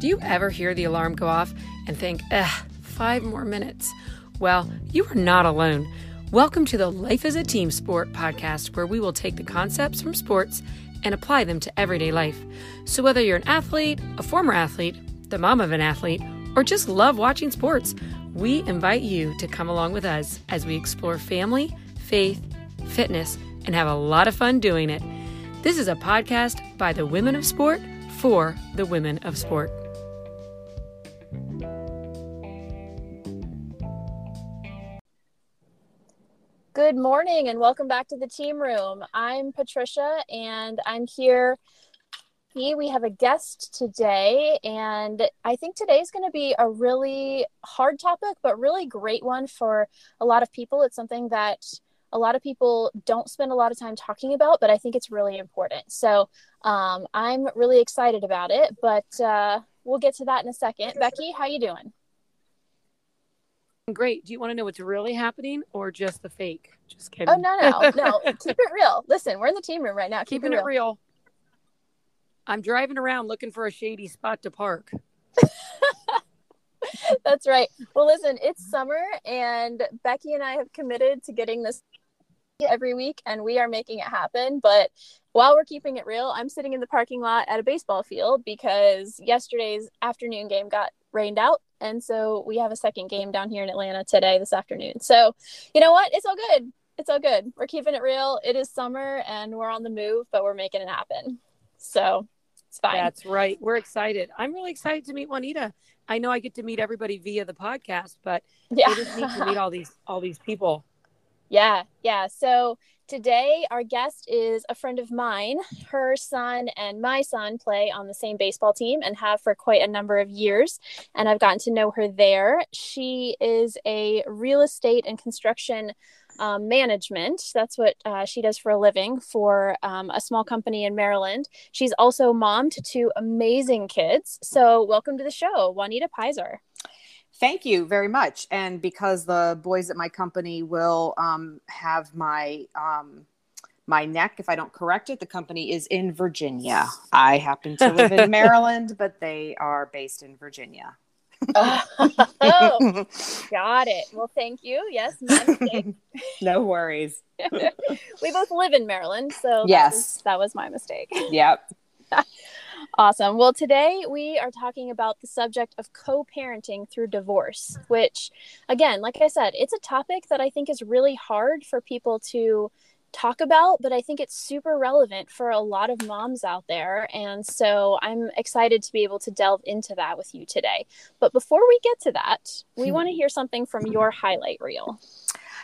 Do you ever hear the alarm go off and think, ugh, five more minutes? Well, you are not alone. Welcome to the Life as a Team Sport podcast, where we will take the concepts from sports and apply them to everyday life. So, whether you're an athlete, a former athlete, the mom of an athlete, or just love watching sports, we invite you to come along with us as we explore family, faith, fitness, and have a lot of fun doing it. This is a podcast by the women of sport for the women of sport. Good morning and welcome back to the team room. I'm Patricia and I'm here. We have a guest today, and I think today is going to be a really hard topic, but really great one for a lot of people. It's something that a lot of people don't spend a lot of time talking about, but I think it's really important. So um, I'm really excited about it, but uh, we'll get to that in a second. Becky, how you doing? Great. Do you want to know what's really happening or just the fake? Just kidding. Oh no, no, no. Keep it real. Listen, we're in the team room right now. Keep Keeping it real. it real. I'm driving around looking for a shady spot to park. That's right. Well, listen, it's summer, and Becky and I have committed to getting this every week, and we are making it happen. But while we're keeping it real, I'm sitting in the parking lot at a baseball field because yesterday's afternoon game got rained out. And so we have a second game down here in Atlanta today, this afternoon. So, you know what? It's all good. It's all good. We're keeping it real. It is summer and we're on the move, but we're making it happen. So it's fine. That's right. We're excited. I'm really excited to meet Juanita. I know I get to meet everybody via the podcast, but yeah. it is neat to meet all these all these people. Yeah, yeah. So today our guest is a friend of mine. Her son and my son play on the same baseball team and have for quite a number of years. And I've gotten to know her there. She is a real estate and construction um, management. That's what uh, she does for a living for um, a small company in Maryland. She's also mom to two amazing kids. So, welcome to the show, Juanita Pizer. Thank you very much. And because the boys at my company will um, have my um, my neck if I don't correct it, the company is in Virginia. I happen to live in Maryland, but they are based in Virginia. oh, got it. Well, thank you. Yes, no worries. we both live in Maryland, so yes, that was, that was my mistake. Yep. Awesome. Well, today we are talking about the subject of co parenting through divorce, which, again, like I said, it's a topic that I think is really hard for people to talk about, but I think it's super relevant for a lot of moms out there. And so I'm excited to be able to delve into that with you today. But before we get to that, we hmm. want to hear something from your highlight reel.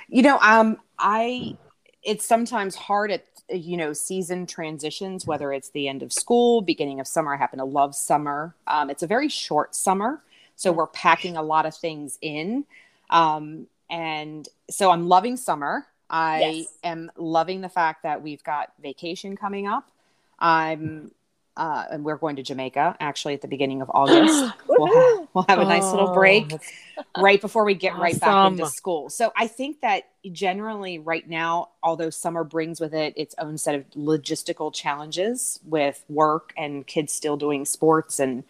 You know, um, I it's sometimes hard at you know season transitions whether it's the end of school beginning of summer. I happen to love summer. Um, it's a very short summer so we're packing a lot of things in. Um, and so i'm loving summer. I yes. am loving the fact that we've got vacation coming up. I'm uh, and we're going to Jamaica actually at the beginning of August. we'll, have, we'll have a nice little break oh, right before we get awesome. right back into school. So I think that generally right now, although summer brings with it its own set of logistical challenges with work and kids still doing sports and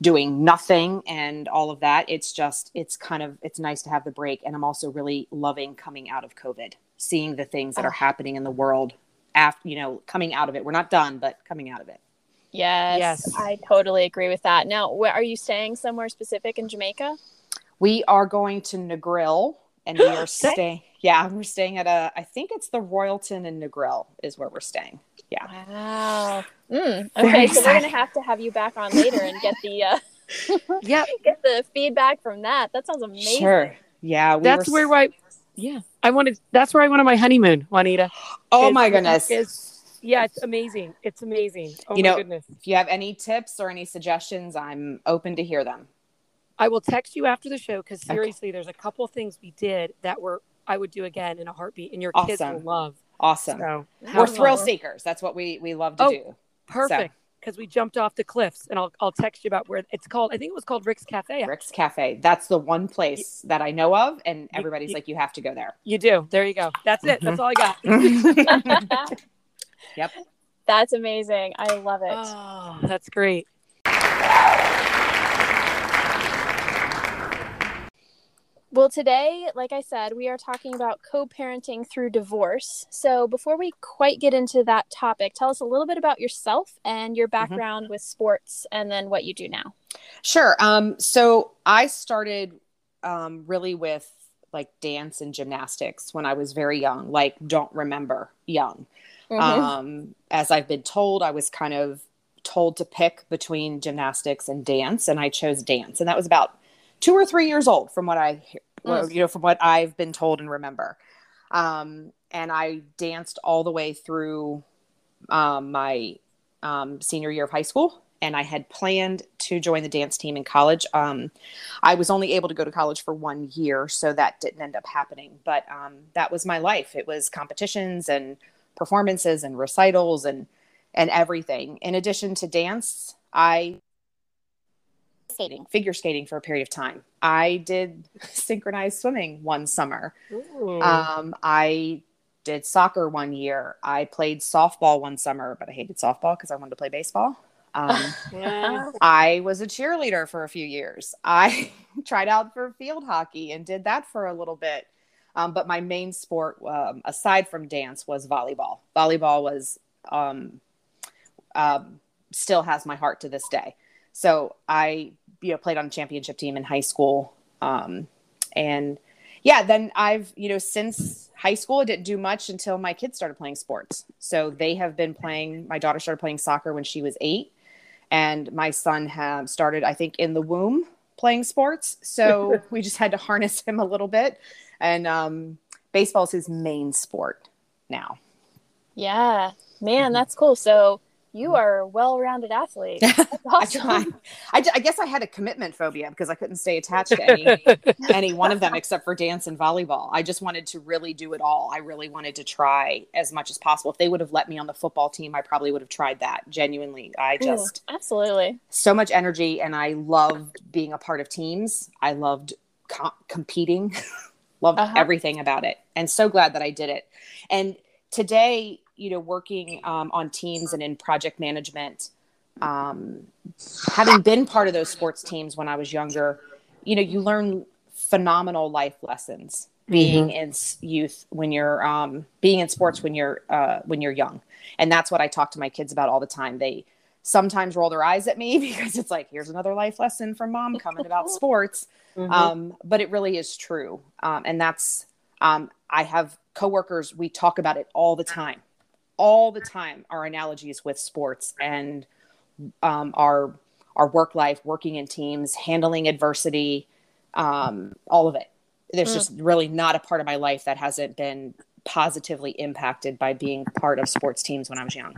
doing nothing and all of that, it's just it's kind of it's nice to have the break. And I'm also really loving coming out of COVID, seeing the things that are oh. happening in the world after you know coming out of it. We're not done, but coming out of it. Yes, yes, I totally agree with that. Now, where are you staying? Somewhere specific in Jamaica? We are going to Negril, and we are staying. Yeah, we're staying at a. I think it's the Royalton in Negril is where we're staying. Yeah. Wow. Mm, okay, so we're gonna have to have you back on later and get the. Uh, yeah. Get the feedback from that. That sounds amazing. Sure. Yeah. We that's were... where I. Yeah, I wanted. That's where I went on my honeymoon, Juanita. Oh my goodness. Is, yeah, it's amazing. It's amazing. Oh you know, goodness. If you have any tips or any suggestions, I'm open to hear them. I will text you after the show because seriously, okay. there's a couple things we did that were I would do again in a heartbeat, and your awesome. kids will love. Awesome. So, We're thrill seekers. That's what we we love to oh, do. Perfect. Because so. we jumped off the cliffs, and I'll I'll text you about where it's called. I think it was called Rick's Cafe. Rick's Cafe. That's the one place that I know of, and everybody's you, like, you have to go there. You do. There you go. That's it. That's mm-hmm. all I got. Yep. That's amazing. I love it. Oh, that's great. Well, today, like I said, we are talking about co parenting through divorce. So, before we quite get into that topic, tell us a little bit about yourself and your mm-hmm. background mm-hmm. with sports and then what you do now. Sure. Um, so, I started um, really with like dance and gymnastics when I was very young, like, don't remember young. Mm-hmm. Um, as I've been told, I was kind of told to pick between gymnastics and dance, and I chose dance. And that was about two or three years old from what I mm. you know from what I've been told and remember. Um, and I danced all the way through um, my um, senior year of high school. And I had planned to join the dance team in college. Um, I was only able to go to college for one year, so that didn't end up happening. But um, that was my life. It was competitions and performances and recitals and and everything. In addition to dance, I skating, figure skating for a period of time. I did synchronized swimming one summer. Um, I did soccer one year. I played softball one summer, but I hated softball because I wanted to play baseball. Um, I was a cheerleader for a few years. I tried out for field hockey and did that for a little bit. Um, but my main sport, um, aside from dance, was volleyball. Volleyball was um, um, still has my heart to this day. So I you know played on a championship team in high school um, and yeah then i've you know since high school i didn't do much until my kids started playing sports so they have been playing my daughter started playing soccer when she was eight and my son have started i think in the womb playing sports. So we just had to harness him a little bit. And um, baseball is his main sport now. Yeah. Man that's cool. So you are a well-rounded athlete. Awesome. I, I, I, guess I had a commitment phobia because I couldn't stay attached to any any one of them except for dance and volleyball. I just wanted to really do it all. I really wanted to try as much as possible. If they would have let me on the football team, I probably would have tried that. Genuinely, I just Ooh, absolutely so much energy, and I loved being a part of teams. I loved co- competing, loved uh-huh. everything about it, and so glad that I did it. And today you know, working um, on teams and in project management, um, having been part of those sports teams when I was younger, you know, you learn phenomenal life lessons being mm-hmm. in youth when you're um, being in sports when you're uh, when you're young, and that's what I talk to my kids about all the time. They sometimes roll their eyes at me because it's like here's another life lesson from mom coming about sports, mm-hmm. um, but it really is true, um, and that's um, I have coworkers we talk about it all the time all the time our analogies with sports and um, our our work life, working in teams, handling adversity, um, all of it. There's mm. just really not a part of my life that hasn't been positively impacted by being part of sports teams when I was young.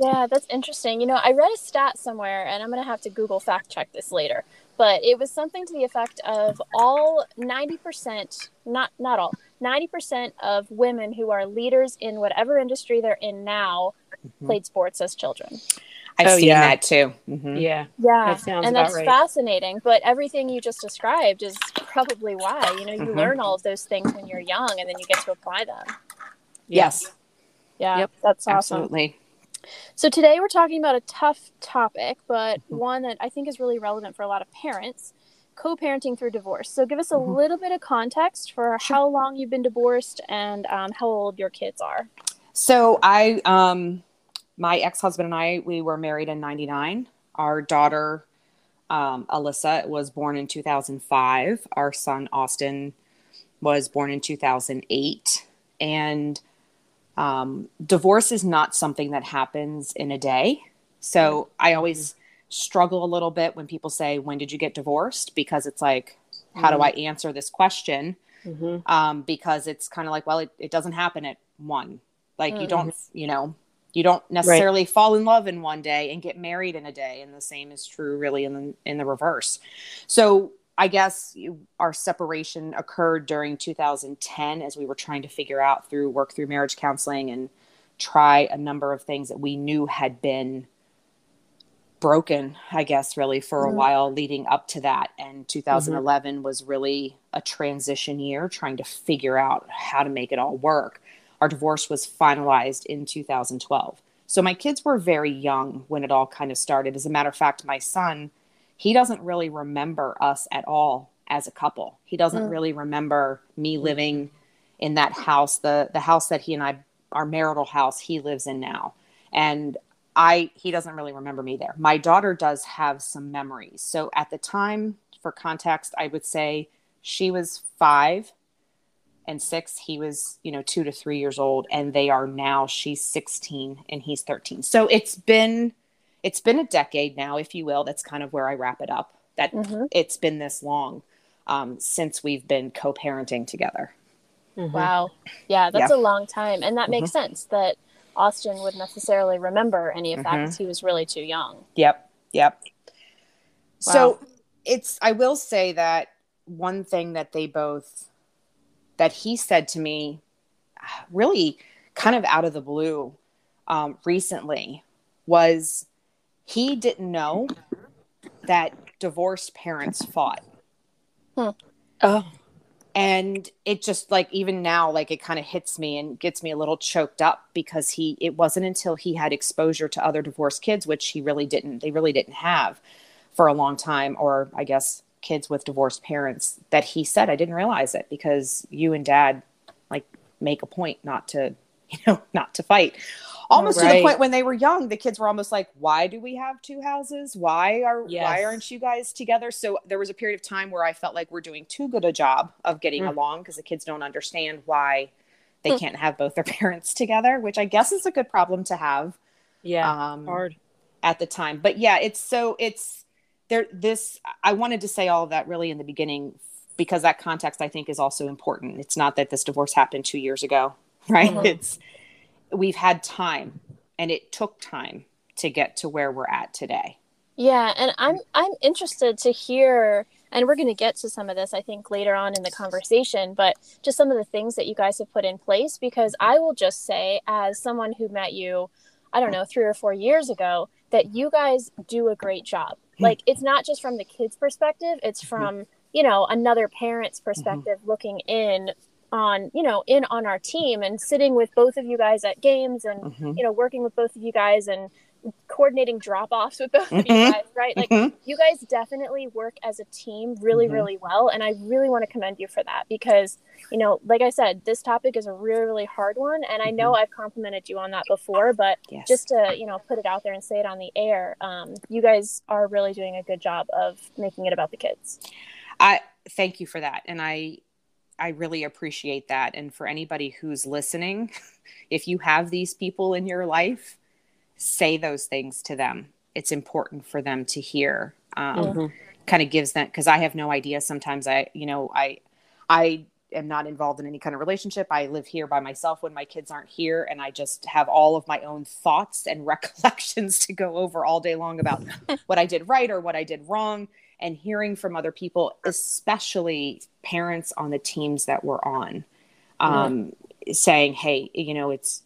Yeah, that's interesting. You know, I read a stat somewhere, and I'm going to have to Google fact check this later, but it was something to the effect of all 90%, not not all, 90% of women who are leaders in whatever industry they're in now mm-hmm. played sports as children. I've oh, seen yeah. that too. Mm-hmm. Yeah. Yeah. That and that's right. fascinating. But everything you just described is probably why. You know, you mm-hmm. learn all of those things when you're young and then you get to apply them. Yes. Yeah. Yep. That's awesome. Absolutely. So today we're talking about a tough topic, but mm-hmm. one that I think is really relevant for a lot of parents co parenting through divorce. So, give us a mm-hmm. little bit of context for sure. how long you've been divorced and um, how old your kids are. So, I, um, my ex husband and I, we were married in 99. Our daughter, um, Alyssa, was born in 2005. Our son, Austin, was born in 2008. And um, divorce is not something that happens in a day. So, I always struggle a little bit when people say, When did you get divorced? Because it's like, How mm-hmm. do I answer this question? Mm-hmm. Um, because it's kind of like, Well, it, it doesn't happen at one. Like, mm-hmm. you don't, you know, you don't necessarily right. fall in love in one day and get married in a day and the same is true really in the in the reverse so i guess you, our separation occurred during 2010 as we were trying to figure out through work through marriage counseling and try a number of things that we knew had been broken, I guess, really for mm-hmm. a while leading up to that. And 2011 mm-hmm. was really a transition year, trying to figure out how to make it all work. Our divorce was finalized in 2012. So my kids were very young when it all kind of started. As a matter of fact, my son, he doesn't really remember us at all as a couple. He doesn't Mm. really remember me living in that house, the the house that he and I our marital house he lives in now. And I he doesn't really remember me there. My daughter does have some memories. So at the time for context, I would say she was 5 and 6, he was, you know, 2 to 3 years old and they are now she's 16 and he's 13. So it's been it's been a decade now, if you will. That's kind of where I wrap it up. That Mhm. it's been this long um, since we've been co-parenting together. Mhm. Wow. Yeah, that's a long time. And that makes sense that Austin would necessarily remember any of that Mhm. because he was really too young. Yep. Yep. So it's I will say that one thing that they both that he said to me really kind of out of the blue um, recently was he didn't know that divorced parents fought Oh, and it just like even now like it kind of hits me and gets me a little choked up because he it wasn't until he had exposure to other divorced kids which he really didn't they really didn't have for a long time or i guess kids with divorced parents that he said i didn't realize it because you and dad like make a point not to you know not to fight almost to the point when they were young the kids were almost like why do we have two houses why are why aren't you guys together so there was a period of time where i felt like we're doing too good a job of getting Mm. along because the kids don't understand why they can't have both their parents together which i guess is a good problem to have yeah. um Hard. at the time but yeah it's so it's there this i wanted to say all of that really in the beginning because that context i think is also important it's not that this divorce happened two years ago right Mhm. it's we've had time and it took time to get to where we're at today. Yeah, and I'm I'm interested to hear and we're going to get to some of this I think later on in the conversation, but just some of the things that you guys have put in place because I will just say as someone who met you I don't know 3 or 4 years ago that you guys do a great job. Hmm. Like it's not just from the kids perspective, it's hmm. from, you know, another parent's mm-hmm. perspective looking in on, you know, in on our team and sitting with both of you guys at games and Mhm. you know, working with both of you guys and coordinating drop offs with both of you Mhm. guys, right? Like Mhm. you guys definitely work as a team really, Mhm. really well. And I really want to commend you for that because, you know, like I said, this topic is a really, really hard one. And I know I've complimented you on that before, but yes just to, you know, put it out there and say it on the air, um, you guys are really doing a good job of making it about the kids. I thank you for that. And I I really appreciate that. And for anybody who's listening, if you have these people in your life, say those things to them. It's important for them to hear. Um, Mhm. Kind of gives them because I have no idea. Sometimes I, you know, I, I am not involved in any kind of relationship. I live here by myself when my kids aren't here, and I just have all of my own thoughts and recollections to go over all day long about what I did right or what I did wrong and hearing from other people, especially parents on the teams that we're on, um, saying, "Hey, you know, it's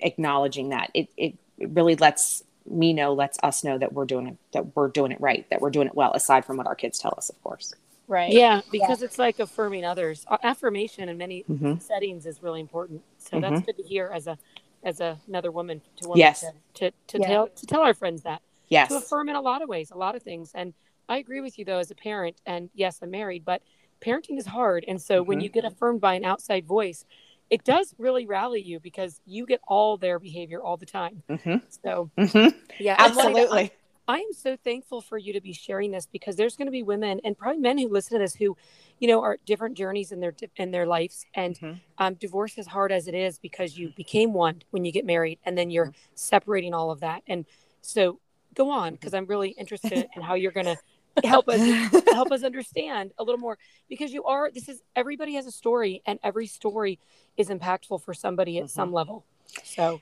acknowledging that it, it it really lets me know, lets us know that we're doing it, that we're doing it right, that we're doing it well. Aside from what our kids tell us, of course. Right. Yeah, because it's like affirming others. Affirmation in many Mhm. settings is really important. So Mhm. that's good to hear as a as a, another woman to woman Yes. to to, to Yeah. tell to tell our friends that Yes. to affirm in a lot of ways, a lot of things. And I agree with you though as a parent. And yes, I'm married, but parenting is hard. And so when Mhm. you get affirmed by an outside voice, it does really rally you because you get all their behavior all the time. Mhm. So Mhm. yeah, Absolutely. I am so thankful for you to be sharing this because there's going to be women and probably men who listen to this who, you know, are different journeys in their in their lives. And Mhm. um, divorce is hard as it is because you became one when you get married, and then you're separating all of that. And so, go on because I'm really interested in how you're going to help us help us understand a little more because you are. This is everybody has a story, and every story is impactful for somebody at some level. So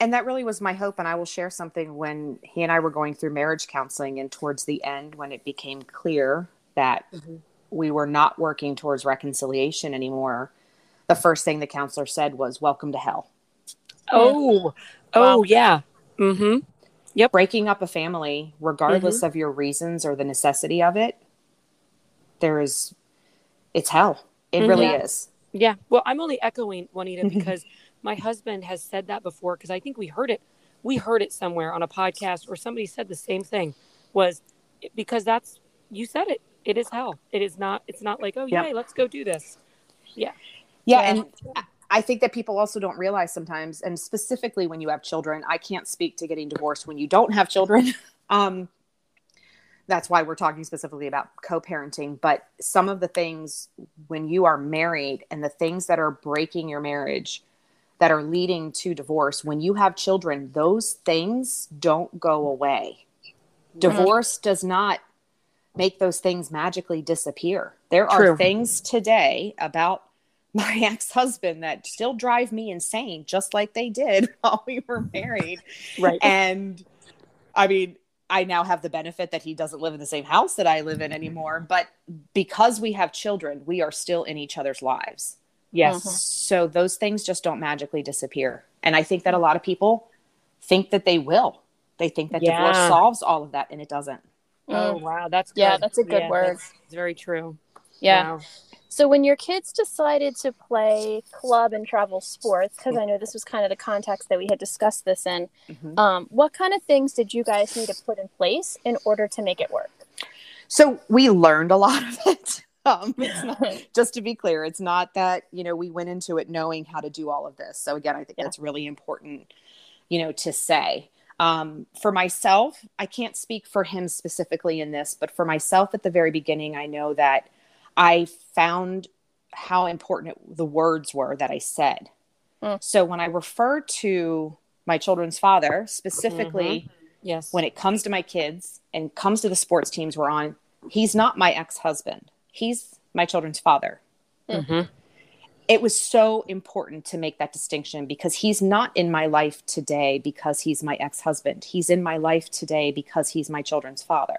and that really was my hope and i will share something when he and i were going through marriage counseling and towards the end when it became clear that Mhm. we were not working towards reconciliation anymore the first thing the counselor said was welcome to hell oh oh yeah. Mm-hmm. Breaking up a family regardless of your reasons or the necessity of it there is it's hell it Mhm. really Yeah. is Yeah. Well, I'm only echoing Juanita because my husband has said that before because I think we heard it. We heard it somewhere on a podcast or somebody said the same thing was because that's you said it. it is hell. It is not. It's not like oh Yep. yay, let's go do this. yeah, Yeah. and I- think that people also don't realize sometimes, and specifically when you have children, I can't speak to getting divorced when you don't have children. um, that's why we're talking specifically about co-parenting. But some of the things when you are married and the things that are breaking your marriage, that are leading to divorce, when you have children, those things don't go away. Divorce does not make those things magically disappear. There are things today about my ex-husband that still drive me insane just like they did while we were married Right. and i mean i now have the benefit that he doesn't live in the same house that i live in anymore but because we have children we are still in each other's lives yes. so those things just don't magically disappear and i think that a lot of people think that they will they think that divorce solves all of that and it doesn't Oh Mm. wow, that's good. Yeah, that's a good word. That's, that's very true. Yeah. Wow. So when your kids decided to play club and travel sports, because I know this was kind of the context that we had discussed this in, Mhm. um, what kind of things did you guys need to put in place in order to make it work? So we learned a lot of it. Um, not, just to be clear, it's not that you know we went into it knowing how to do all of this. So again, I think Yeah. that's really important, you know, to say. Um, for myself, I can't speak for him specifically in this, but for myself at the very beginning, I know that I found how important it, the words were that I said. Mm. So when I refer to my children's father, specifically Yes. when it comes to my kids and comes to the sports teams we're on, he's not my ex husband. He's my children's father. Mhm. It was so important to make that distinction because he's not in my life today because he's my ex husband. He's in my life today because he's my children's father.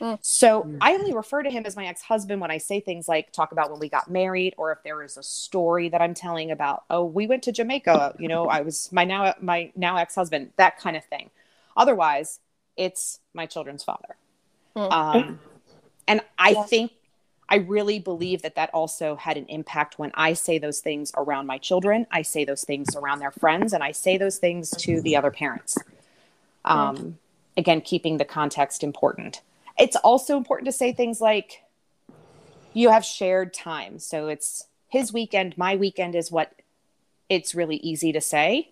Mm. So I only refer to him as my ex husband when I say things like talk about when we got married or if there is a story that I'm telling about, oh, we went to Jamaica, you know, I was my now my now ex husband, that kind of thing. Otherwise, it's my children's father. Mm. Um, and I Yeah. think I really believe that that also had an impact when I say those things around my children. I say those things around their friends, and I say those things to the other parents. Um, again, keeping the context important. It's also important to say things like, you have shared time. So it's his weekend, my weekend is what it's really easy to say.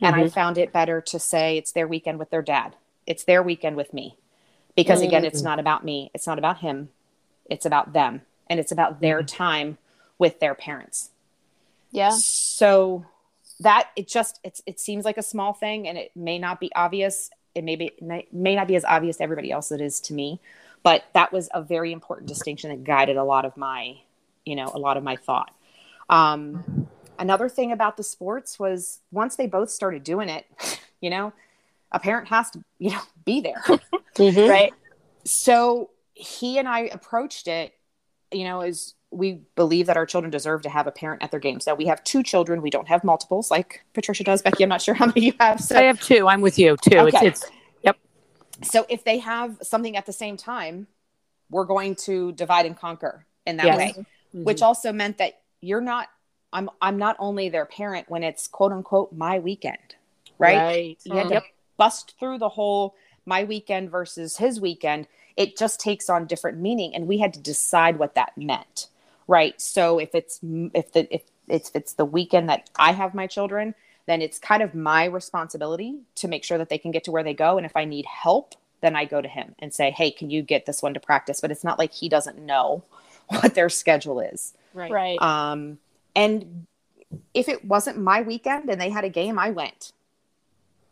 And I mm-hmm. found it better to say it's their weekend with their dad. It's their weekend with me. Because again, it's mm. not about me. It's not about him. It's about them. And it's about their mm-hmm. time with their parents. Yeah. So that it just it's it seems like a small thing and it may not be obvious. It may be may, may not be as obvious to everybody else as it is to me. But that was a very important distinction that guided a lot of my, you know, a lot of my thought. Um, another thing about the sports was once they both started doing it, you know, a parent has to, you know, be there. Mhm. Right. so he and I approached it, you know, as we believe that our children deserve to have a parent at their games. Now we have two children. We don't have multiples like Patricia does. Becky, I'm not sure how many you have. So I have two. I'm with you too. Okay. It's it's so if they have something at the same time, we're going to divide and conquer in that Yes. way. Mhm. Which also meant that you're not I'm I'm not only their parent when it's quote unquote my weekend. Right? right. You had Mm. to bust through the whole my weekend versus his weekend. It just takes on different meaning, and we had to decide what that meant, right? So if it's if the if it's it's the weekend that I have my children, then it's kind of my responsibility to make sure that they can get to where they go. And if I need help, then I go to him and say, "Hey, can you get this one to practice?" But it's not like he doesn't know what their schedule is. Right. Right. Um, and if it wasn't my weekend and they had a game, I went.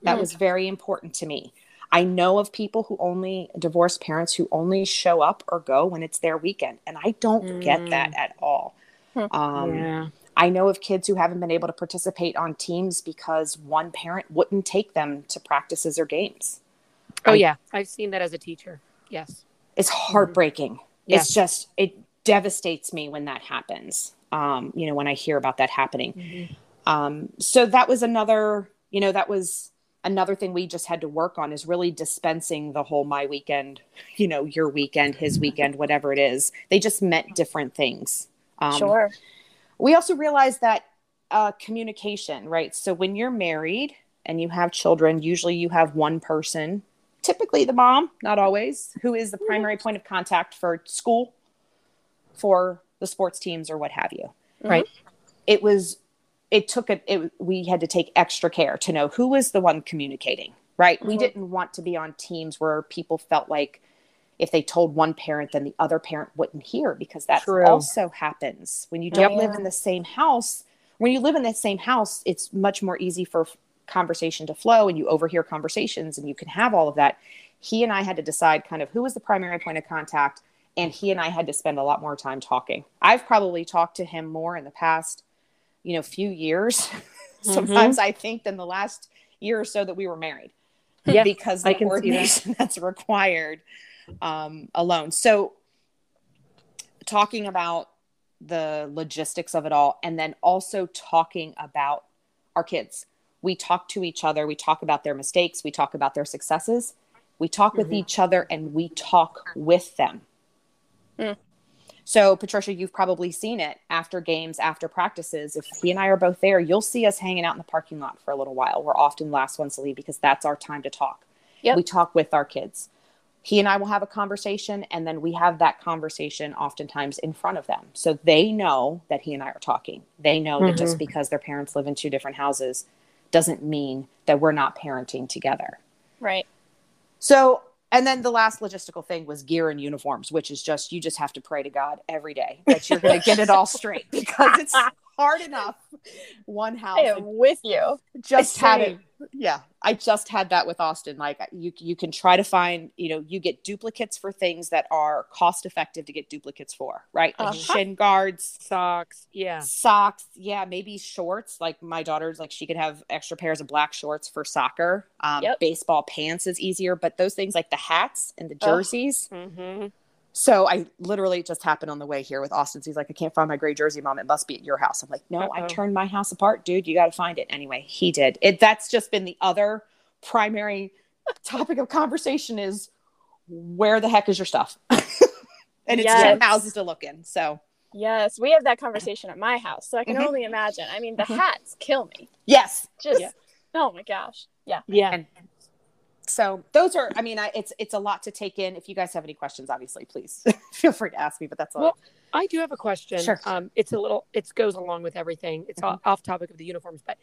That Mm. was very important to me. I know of people who only divorced parents who only show up or go when it's their weekend, and I don't get Mm. that at all. Um, yeah. I know of kids who haven't been able to participate on teams because one parent wouldn't take them to practices or games. Oh I- yeah. I've seen that as a teacher. Yes. It's heartbreaking. Yeah. It's just it devastates me when that happens. Um, you know, when I hear about that happening. Um, so that was another, you know, that was another thing we just had to work on is really dispensing the whole my weekend, you know, your weekend, his weekend, whatever it is. They just meant different things. Um, sure. we also realized that uh, communication, right? So when you're married and you have children, usually you have one person typically the mom, not always, who is the primary point of contact for school, for the sports teams, or what have you. Right. It was, it took a, it, we had to take extra care to know who was the one communicating, right? We Mhm. didn't want to be on teams where people felt like if they told one parent, then the other parent wouldn't hear because that True. also happens when you don't live in the same house. When you live in the same house, it's much more easy for conversation to flow and you overhear conversations and you can have all of that. He and I had to decide kind of who was the primary point of contact, and he and I had to spend a lot more time talking. I've probably talked to him more in the past, you know, few years. Sometimes I think than the last year or so that we were married Yeah, because I the can see that. that's required um, alone. So, talking about the logistics of it all, and then also talking about our kids. We talk to each other. We talk about their mistakes. We talk about their successes. We talk with Mhm. each other, and we talk with them. Mm. So, Patricia, you've probably seen it after games, after practices. If he and I are both there, you'll see us hanging out in the parking lot for a little while. We're often last ones to leave because that's our time to talk. Yep. We talk with our kids. He and I will have a conversation, and then we have that conversation oftentimes in front of them. So they know that he and I are talking. They know that just mm-hmm. because their parents live in two different houses doesn't mean that we're not parenting together. Right. So, and then the last logistical thing was gear and uniforms, which is just you just have to pray to God every day that you're going to get it all straight because it's hard enough. One house I am with you. just had it. Yeah, I just had that with Austin. Like you, you can try to find, you know, you get duplicates for things that are cost effective to get duplicates for, right? Like Uh-huh. shin guards, Socks. Yeah. socks yeah maybe shorts like my daughter's like she could have extra pairs of black shorts for soccer um, Yep. baseball pants is easier but those things like the hats and the jerseys Mm-hmm. So i literally it just happened on the way here with austin he's like i can't find my gray jersey mom it must be at your house i'm like no i Uh-oh. turned my house apart dude you got to find it anyway he did it that's just been the other primary topic of conversation is where the heck is your stuff and it's Yes. two houses to look in so Yes, we have that conversation at my house, so I can Mhm. only imagine. I mean, the Mhm. hats kill me. yes Just, Yeah. oh my gosh. Yeah. Yeah. And so those are i mean I, it's it's a lot to take in if you guys have any questions obviously please feel free to ask me but that's all Well, I do have a question. Sure. Um, it's a little, it goes along with everything. It's Mhm. off topic of the uniforms, but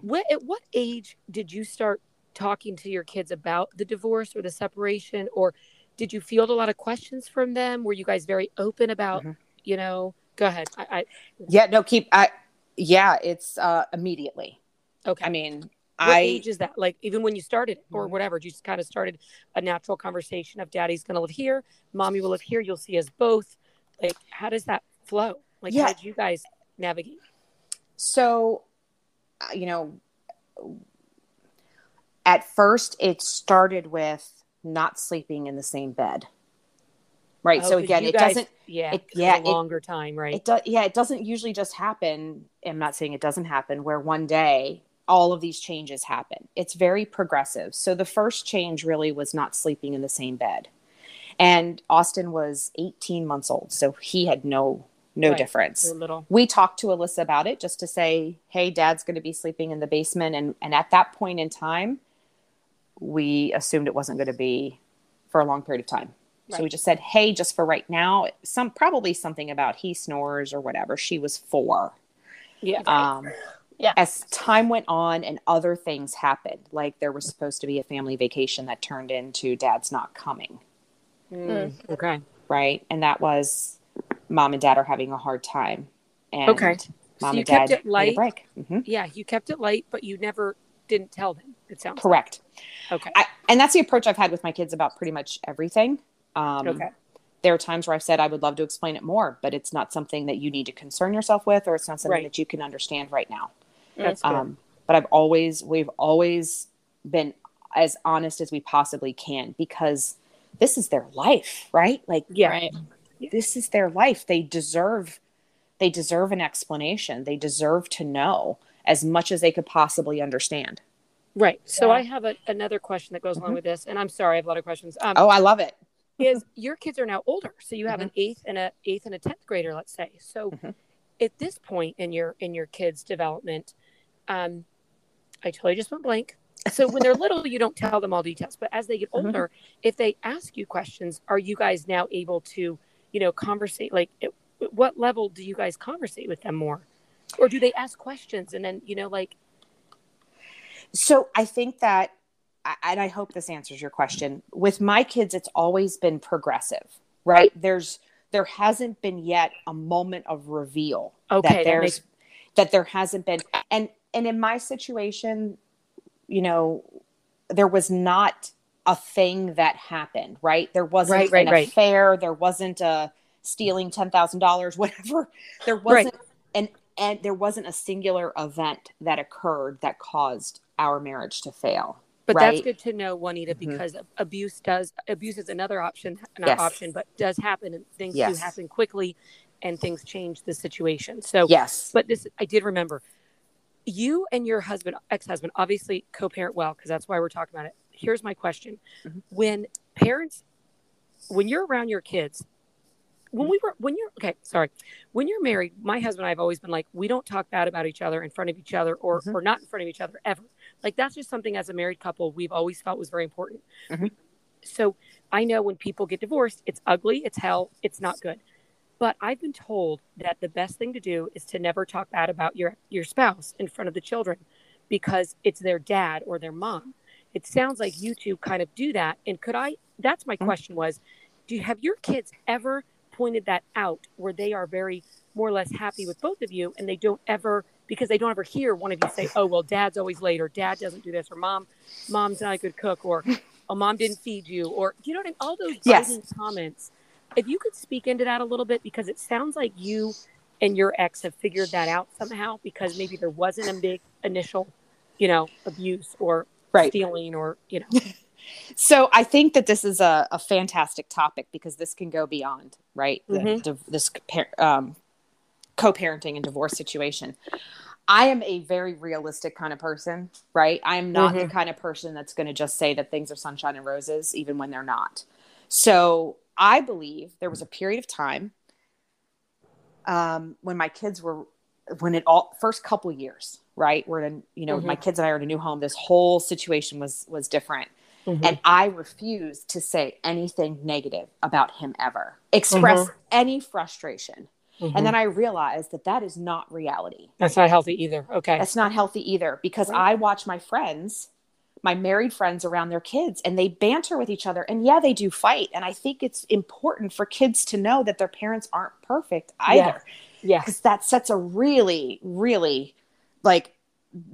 what, at what age did you start talking to your kids about the divorce or the separation, or did you field a lot of questions from them? Were you guys very open about, Mhm. you know? Go ahead. I, I yeah no keep i yeah it's uh immediately okay. i mean what i age is that? Like even when you started or Mhm. whatever, you just kind of started a natural conversation of daddy's going to live here, mommy will live here. You'll see us both. Like, how does that flow? Like, Yeah. how did you guys navigate? so uh, you know at first it started with not sleeping in the same bed right Oh, so again it guys- doesn't Yeah, it- yeah, a it- longer time, right? it does yeah it doesn't usually just happen i'm not saying it doesn't happen where one day all of these changes happen. It's very progressive. So the first change really was not sleeping in the same bed. And austin was 18 months old so he had no no Right. difference. Little. we talked to alyssa about it just to say hey dad's going to be sleeping in the basement. And and at that point in time we assumed it wasn't going to be for a long period of time. So we just said hey just for right now some probably something about he snores or whatever. She was four. Yeah. um Yeah. as time went on and other things happened like there was supposed to be a family vacation that turned into dad's not coming Mm, Okay. right and that was mom and dad are having a hard time and Okay. mom so you and dad kept it light. break Mhm. Yeah, you kept it light, but you never didn't tell them. It sounds correct okay. I, and that's the approach I've had with my kids about pretty much everything. Um, Okay. There are times where I've said I would love to explain it more, but it's not something that you need to concern yourself with, or it's not something Right. that you can understand right now. That's good. Um, but I've always, we've always been as honest as we possibly can because this is their life, right? Like, yeah. Right. this is their life. They deserve, they deserve an explanation. They deserve to know as much as they could possibly understand. Right. So Yeah. I have a, another question that goes along Mhm. with this, and I'm sorry, I have a lot of questions. Um, Oh, I love it. is your kids are now older, so you have an eighth and a eighth and a tenth grader, let's say. So Mhm. at this point in your in your kids' development, um, I totally just went blank. so when they're little, you don't tell them all details, but as they get Mhm. older, if they ask you questions, are you guys now able to, you know, conversate? Like, at what level do you guys conversate with them more, or do they ask questions and then, you know, like, So I think that, and I hope this answers your question. With my kids, it's always been progressive, right? There's there hasn't been yet a moment of reveal Okay, that that there's makes- that there hasn't been, and and in my situation, you know, there was not a thing that happened, right? There wasn't Right, right, an right. affair. There wasn't a stealing ten thousand dollars, whatever. There wasn't and and there wasn't a singular event that occurred that caused our marriage to fail. But that's good to know, Juanita, Mhm. because abuse does abuse is another option, not Yes. option, but does happen, and things Yes. do happen quickly, and things change the situation. So, Yes. but this I did remember. You and your husband, ex-husband, obviously co-parent well because that's why we're talking about it. Here's my question: Mhm. When parents, when you're around your kids, when we were, when you're okay, sorry, when you're married, my husband and I have always been like, we don't talk bad about each other in front of each other, or Mhm. or not in front of each other ever. Like that's just something as a married couple we've always felt was very important. Mhm. So I know when people get divorced, it's ugly, it's hell, it's not good. But I've been told that the best thing to do is to never talk bad about your your spouse in front of the children because it's their dad or their mom. It sounds like you two kind of do that. And could I that's my Mhm. question was, do you have your kids ever pointed that out where they are very more or less happy with both of you and they don't ever because they don't ever hear one of you say, Oh well dad's always late or dad doesn't do this or mom mom's not a good cook or oh mom didn't feed you or you know what I mean? All those Yes. comments if you could speak into that a little bit because it sounds like you and your ex have figured that out somehow because maybe there wasn't a big initial you know abuse or Right. stealing or you know So I think that this is a, a fantastic topic because this can go beyond, right? The- Mhm. the- this um, co-parenting and divorce situation. I am a very realistic kind of person, right? I am not the Mhm. kind of person that's going to just say that things are sunshine and roses, even when they're not. So I believe there was a period of time um, when my kids were, when it all first couple years, right? We're in, you know, Mhm. my kids and I are in a new home. This whole situation was was different and I refused to say anything negative about him ever, express any frustration. And then I realized that that is not reality. that's not healthy either okay That's not healthy either because Right. I watch my friends, my married friends around their kids, and they banter with each other. And yeah, they do fight. And I think it's important for kids to know that their parents aren't perfect either yeah because that sets a really, really like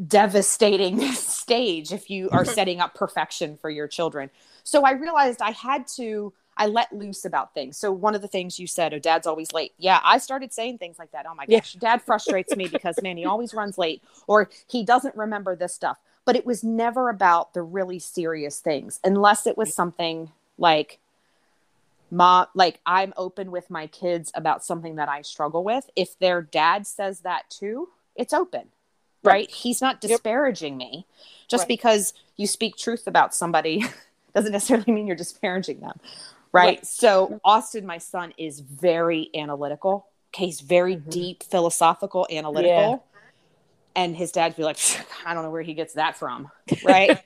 devastating stage if you are setting up perfection for your children. So I realized I had to, I let loose about things. So one of the things you said, oh, dad's always late. Yeah, I started saying things like that. Oh my Yeah. gosh, dad frustrates me because man, he always runs late or he doesn't remember this stuff. But it was never about the really serious things unless it was something like, mom like i'm open with my kids about something that i struggle with. If their dad says that too it's open right, he's not disparaging me. Just Right. because you speak truth about somebody doesn't necessarily mean you're disparaging them right, Right. so austin my son is very analytical. Okay he's very Mhm. deep philosophical analytical and his dad'd be like i don't know where he gets that from right?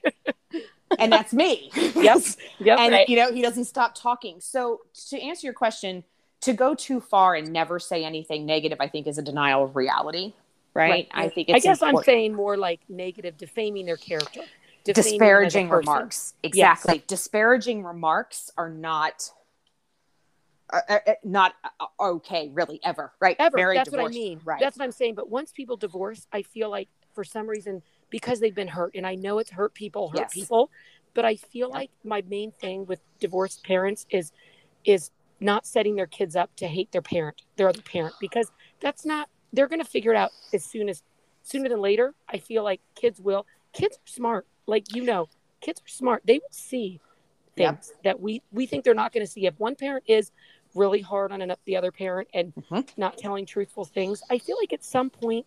And that's me. Yep. yep and right. you know he doesn't stop talking. So to answer your question to go too far and never say anything negative i think is a denial of reality right, i think it's I guess I'm saying more like negative, defaming their character, defaming them as a disparaging remarks exactly. Disparaging remarks are not uh, uh, uh, not okay really ever right Ever. Very That's what i mean right that's what i'm saying. But once people divorce, I feel like for some reason, because they've been hurt, and I know it's hurt people, hurt Yes. people, but I feel Yeah. like my main thing with divorced parents is is not setting their kids up to hate their parent, their other parent, because that's not. They're going to figure it out as soon as sooner than later. I feel like kids will. Kids are smart, like you know. Kids are smart. They will see things that we we think they're not going to see. If one parent is really hard on an, the other parent and Mhm. not telling truthful things, I feel like at some point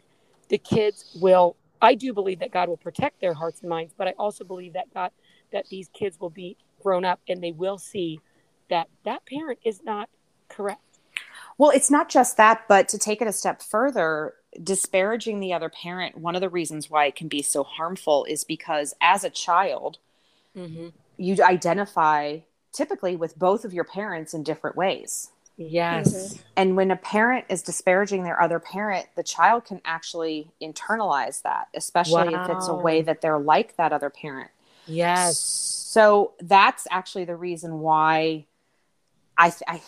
the kids will. I do believe that God will protect their hearts and minds, but I also believe that God that these kids will be grown up and they will see that that parent is not correct. Well, it's not just that, but to take it a step further, disparaging the other parent, one of the reasons why it can be so harmful is because as a child, Mm-hmm. you identify typically with both of your parents in different ways. Yes. Mm-hmm. And when a parent is disparaging their other parent, the child can actually internalize that, especially if it's a way that they're like that other parent. Yes. So that's actually the reason why I, I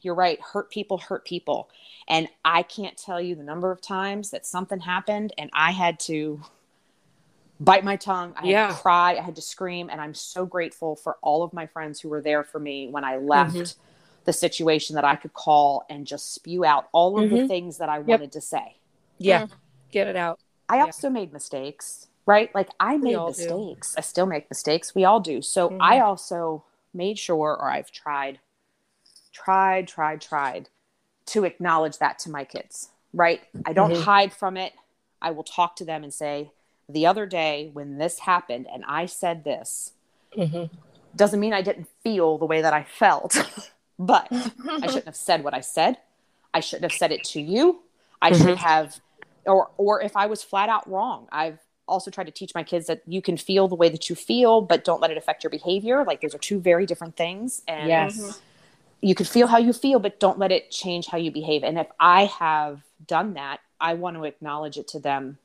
you're right, hurt people hurt people. And I can't tell you the number of times that something happened and I had to bite my tongue. I had to cry, I had to scream. And I'm so grateful for all of my friends who were there for me when I left Mhm. the situation that I could call and just spew out all of the Mhm. things that I wanted to say. Yeah. Get it out. I Yeah. also made mistakes, right? Like I We made all do. mistakes. I still make mistakes. We all do. So Mhm. I also made sure, or I've tried, tried, tried, tried to acknowledge that to my kids, right? I don't Mhm. hide from it. I will talk to them and say, the other day when this happened and I said this, Mm-hmm. doesn't mean I didn't feel the way that I felt, but I shouldn't have said what I said. I shouldn't have said it to you. I Mhm. should have, or or if I was flat out wrong, I've also tried to teach my kids that you can feel the way that you feel, but don't let it affect your behavior. Like those are two very different things. And Yes. you can feel how you feel, but don't let it change how you behave. And if I have done that, I want to acknowledge it to them.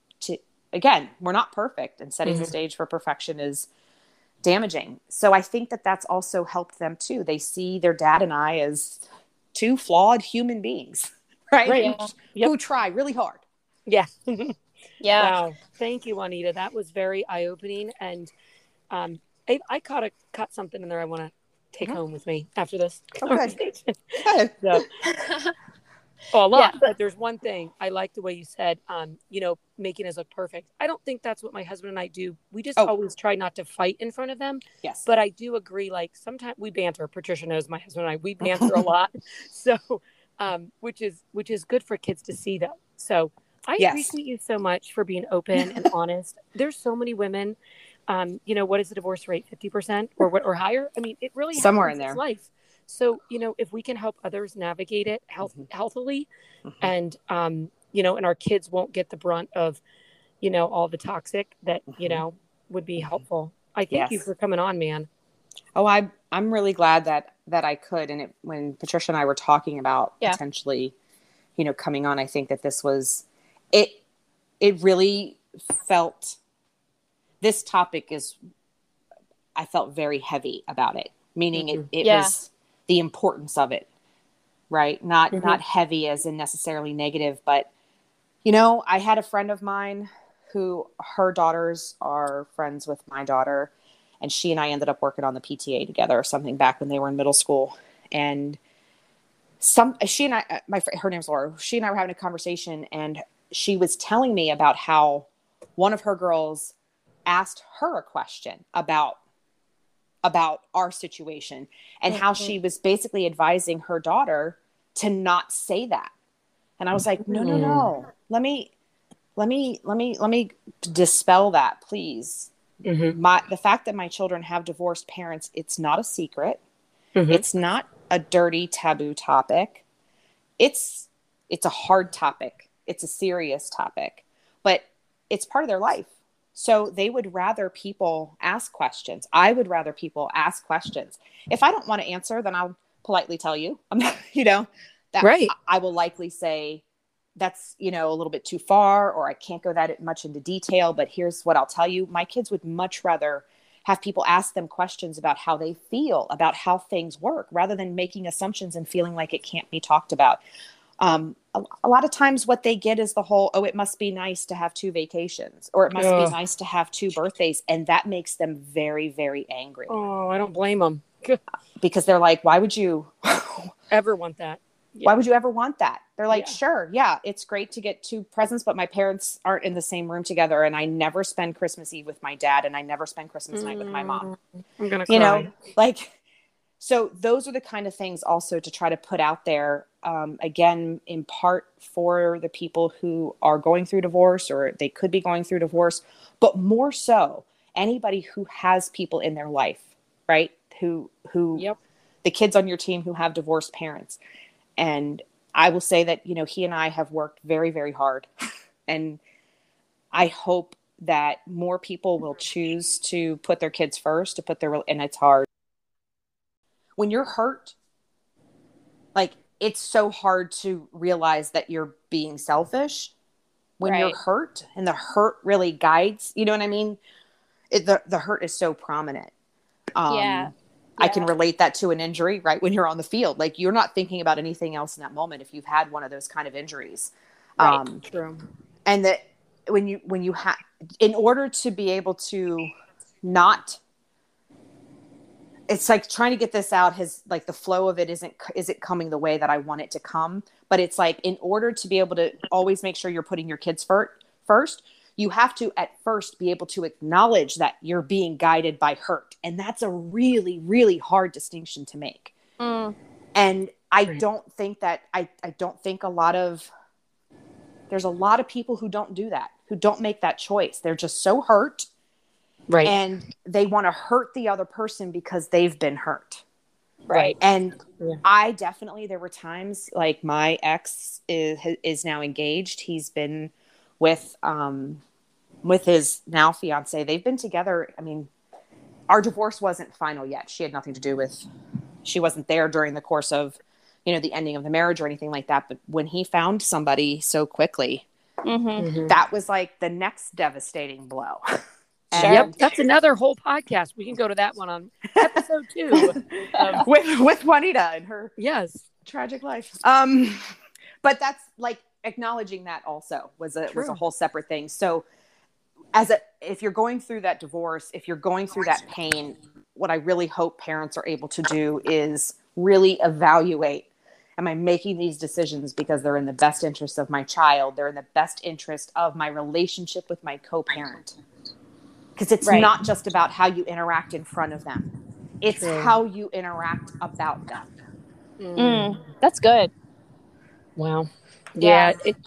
To again, we're not perfect, and setting the Mhm. stage for perfection is damaging. So I think that that's also helped them too. They see their dad and I as two flawed human beings, right? Right. Who, Yep. who try really hard. Yeah. Yeah. Wow. Thank you, Juanita. That was very eye opening. And um, I, I caught a caught something in there I want to take Mhm. home with me after this good. conversation. So, oh, a lot. Yeah. But there's one thing I like the way you said, um, you know, making us look perfect. I don't think that's what my husband and I do. We just Oh. always try not to fight in front of them. Yes. But I do agree. Like sometimes we banter. Patricia knows my husband and I. We banter a lot. So, um, which is which is good for kids to see though. So I Yes. appreciate you so much for being open and honest. There's so many women. Um, you know, what is the divorce rate? Fifty percent or what or higher? I mean, it really Somewhere in there. life. So you know, if we can help others navigate it health, Mhm. healthily, Mhm. and um, you know, and our kids won't get the brunt of, you know, all the toxic that you Mhm. know would be helpful. I thank you for coming on, man. Oh, I I'm really glad that that I could. And it, when Patricia and I were talking about Yeah. potentially, you know, coming on, I think that this was it. It really felt. This topic is. I felt very heavy about it, meaning it, it Yeah. was the importance of it, right? Not Mhm. not heavy as in necessarily negative, but you know, I had a friend of mine who her daughters are friends with my daughter and she and I ended up working on the PTA together or something back when they were in middle school. And some she and I, uh, my her name's Laura. She and I were having a conversation, and she was telling me about how one of her girls asked her a question about about our situation and how she was basically advising her daughter to not say that. And I was like, no, no, no. Let me let me let me let me dispel that, please Mm-hmm. my the fact that my children have divorced parents it's not a secret Mhm. it's not a dirty taboo topic it's it's a hard topic it's a serious topic but it's part of their life so they would rather people ask questions. I would rather people ask questions. If i don't want to answer then i'll politely tell you. I'm not you know that Right. i will likely say that's you know a little bit too far or i can't go that much into detail but here's what i'll tell you. My kids would much rather have people ask them questions about how they feel about how things work rather than making assumptions and feeling like it can't be talked about um, a, a lot of times what they get is the whole oh it must be nice to have two vacations or it must Ugh. be nice to have two birthdays and that makes them very very angry Oh, I don't blame them. because they're like why would you Ever want that? Yeah. why would you ever want that they're like Yeah. sure yeah it's great to get two presents but my parents aren't in the same room together and i never spend christmas eve with my dad and i never spend christmas night with my mom Mm, I'm gonna you cry. know like so those are the kind of things also to try to put out there um, again in part for the people who are going through divorce or they could be going through divorce but more so anybody who has people in their life right who who Yep. the kids on your team who have divorced parents and i will say that you know he and i have worked very very hard and I hope that more people will choose to put their kids first, to put their and it's hard. When you're hurt, like it's so hard to realize that you're being selfish when Right. you're hurt and the hurt really guides, you know what I mean? It, the the hurt is so prominent. Um, Yeah. I can relate that to an injury, right? When you're on the field, like you're not thinking about anything else in that moment if you've had one of those kind of injuries. Right. Um, True. and that when you when you have in order to be able to not it's like trying to get this out has like the flow of it isn't isn't coming the way that I want it to come. But it's like in order to be able to always make sure you're putting your kids first first you have to at first be able to acknowledge that you're being guided by hurt. And that's a really really hard distinction to make. Mm, and i Right. don't think that i i don't think a lot of there's a lot of people who don't do that who don't make that choice. They're just so hurt Right. and they want to hurt the other person because they've been hurt right. and Yeah. i definitely there were times like my ex is is now engaged he's been with um with his now fiance they've been together i mean our divorce wasn't final yet she had nothing to do with she wasn't there during the course of you know the ending of the marriage or anything like that but when he found somebody so quickly hmm Mhm. that was like the next devastating blow Sure. Yep, that's another whole podcast. We can go to that one on episode two. of- with with juanita and her yes. tragic life. Um, but that's like acknowledging that also was a was a whole separate thing. So, as a if you're going through that divorce, if you're going through that pain, what I really hope parents are able to do is really evaluate. Am I making these decisions because they're in the best interest of my child? They're in the best interest of my relationship with my co-parent. Because it's Right. not just about how you interact in front of them. It's True. how you interact about them. Mm, that's good. Wow. Yeah. Yeah. It,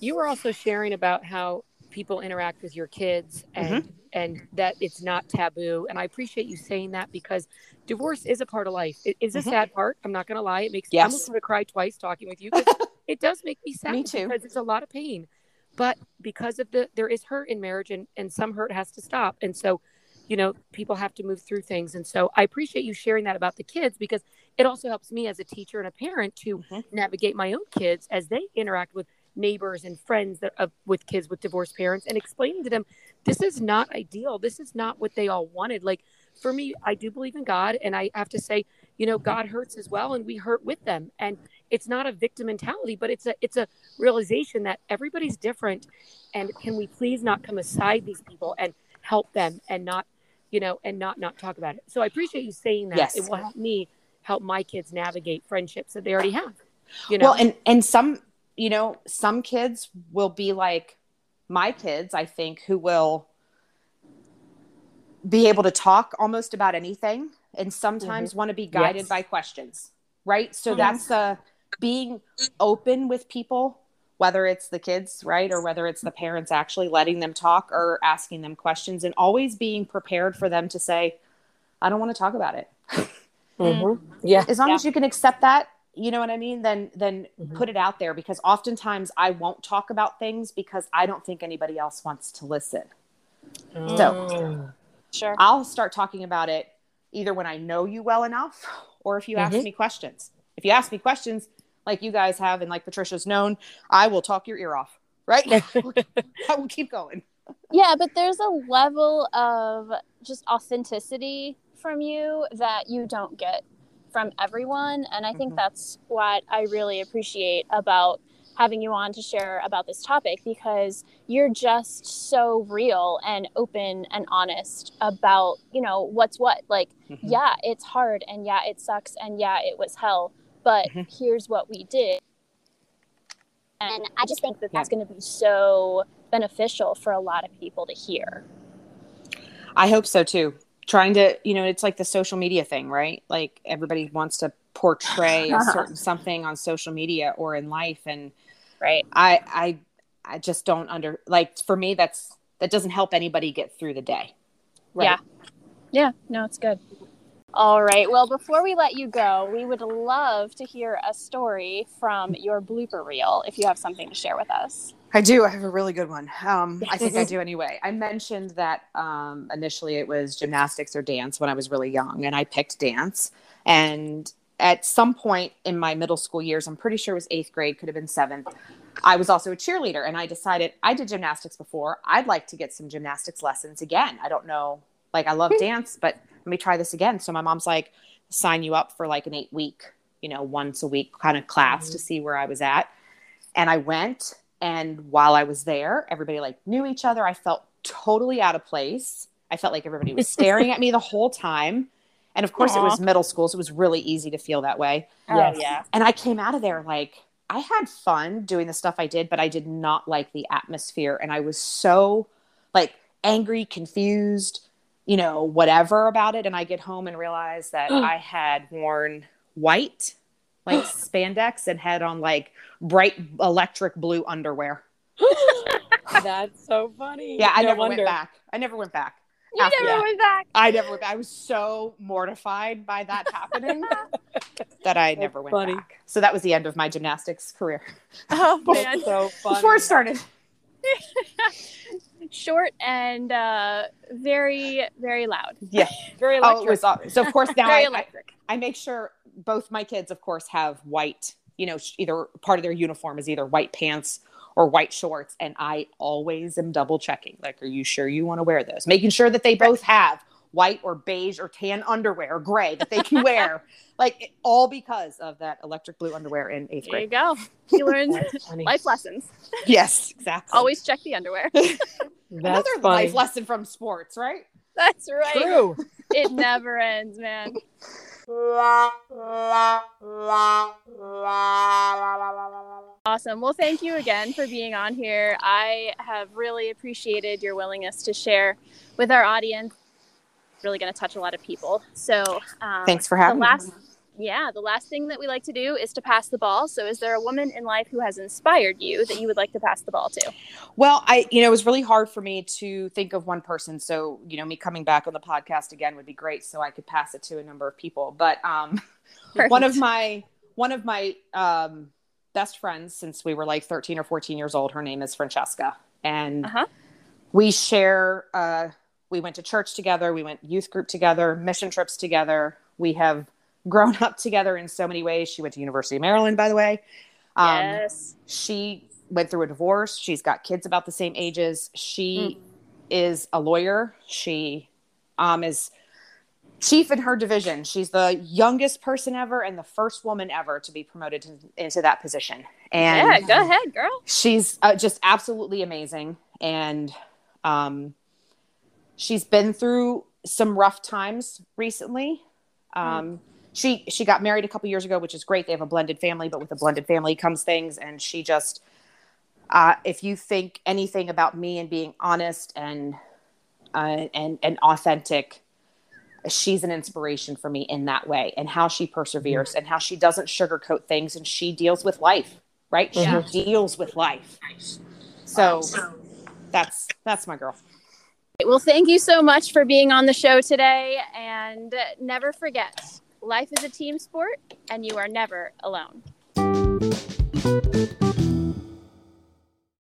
you were also sharing about how people interact with your kids and and that it's not taboo. And I appreciate you saying that because divorce is a part of life. It is a Mhm. sad part. I'm not going to lie. It makes I Yes. almost want to cry twice talking with you. 'cause it does make me sad Me too. because it's a lot of pain. But because of the there is hurt in marriage and and some hurt has to stop. And so, you know, people have to move through things. And so I appreciate you sharing that about the kids because it also helps me as a teacher and a parent to Mhm. navigate my own kids as they interact with neighbors and friends that of with kids with divorced parents and explaining to them this is not ideal this is not what they all wanted like for me i do believe in god and i have to say you know god hurts as well and we hurt with them and it's not a victim mentality but it's a it's a realization that everybody's different and can we please not come aside these people and help them and not you know and not not talk about it so i appreciate you saying that Yes. it will help me help my kids navigate friendships that they already have you know Well, and and some, you know, some kids will be like my kids, I think, who will be able to talk almost about anything and sometimes want to be guided Yes. by questions. Right? So Mhm. that's uh being open with people, whether it's the kids, right, or whether it's the parents actually letting them talk or asking them questions and always being prepared for them to say, I don't want to talk about it. Mhm. yeah as long Yeah. as you can accept that you know what i mean then then Mhm. put it out there because oftentimes i won't talk about things because i don't think anybody else wants to listen So Sure. i'll start talking about it either when i know you well enough or if you ask Mhm. me questions if you ask me questions like you guys have and like patricia's known i will talk your ear off right i will keep going Yeah, but there's a level of just authenticity from you that you don't get from everyone. And I think Mhm. that's what I really appreciate about having you on to share about this topic because you're just so real and open and honest about, you know, what's what. Like, Mhm. yeah, it's hard and yeah, it sucks and yeah, it was hell, but Mhm. here's what we did. And I just think that that's going to be so beneficial for a lot of people to hear. I hope so too. Trying to, you know, it's like the social media thing, right? Like everybody wants to portray a certain something on social media or in life and Right. I I I just don't under like for me that's that doesn't help anybody get through the day. Yeah. Yeah. No, it's good. All right. Well, before we let you go, we would love to hear a story from your blooper reel if you have something to share with us. I do. I have a really good one. Um, I think I do anyway. I mentioned that um, initially it was gymnastics or dance when I was really young, and I picked dance. And at some point in my middle school years, I'm pretty sure it was eighth grade, could have been seventh. I was also a cheerleader, and I decided I did gymnastics before. I'd like to get some gymnastics lessons again. I don't know, like I love Hmm. dance, but let me try this again. So my mom's like, sign you up for like an eight week, you know, once a week kind of class mm-hmm. to see where I was at. And I went, and while I was there, everybody like knew each other. I felt totally out of place. I felt like everybody was staring at me the whole time. And of course, it was middle school, so it was really easy to feel that way. Oh yeah. And I came out of there like I had fun doing the stuff I did, but I did not like the atmosphere. And I was so like angry, confused, you know, whatever about it. And I get home and realize that I had worn white, like spandex, and had on like bright electric blue underwear. That's so funny. Yeah, I No never wonder. went back. I never went back. You After never that. went back. I never went back. I was so mortified by that happening that I never went funny. back. So that was the end of my gymnastics career. Oh man. So funny. Before it started. Short and uh, very, very loud. Yeah. Very Oh, it was aw- so. Of course, now I, I, electric. I make sure both my kids, of course, have white. You know, either part of their uniform is either white pants or white shorts, and I always am double checking. Like, are you sure you want to wear those? Making sure that they both have white or beige or tan underwear or gray that they can wear. like it- all because of that electric blue underwear in eighth There you grade. go. You learn That's funny. life lessons. Yes, exactly. Always check the underwear. That's Another funny. life lesson from sports, right? That's right. True. It never ends, man. Awesome. Well, thank you again for being on here. I have really appreciated your willingness to share with our audience. Really going to touch a lot of people. So, um, Thanks for the having me. last, yeah, the last thing that we like to do is to pass the ball. So, is there a woman in life who has inspired you that you would like to pass the ball to? Well, I, you know, it was really hard for me to think of one person. So, you know, me coming back on the podcast again would be great, so I could pass it to a number of people. But um, one of my one of my um, best friends since we were like thirteen or fourteen years old, her name is Francesca, and Uh-huh. we share. Uh, we went to church together. We went youth group together, mission trips together. We have grown up together in so many ways. She went to University of Maryland, by the way. Um, yes. she went through a divorce. She's got kids about the same ages. She Mm. is a lawyer. She um, is chief in her division. She's the youngest person ever and the first woman ever to be promoted to, into that position. And yeah, go ahead, girl. she's uh, just absolutely amazing and um, she's been through some rough times recently. Um, she she got married a couple years ago which is great. They have a blended family but with a blended family comes things. And she just uh, if you think anything about me and being honest and uh, and and authentic she's an inspiration for me in that way and how she perseveres and how she doesn't sugarcoat things and she deals with life right? Yeah. she deals with life. So that's that's my girl Well, thank you so much for being on the show today. And never forget life is a team sport, and you are never alone.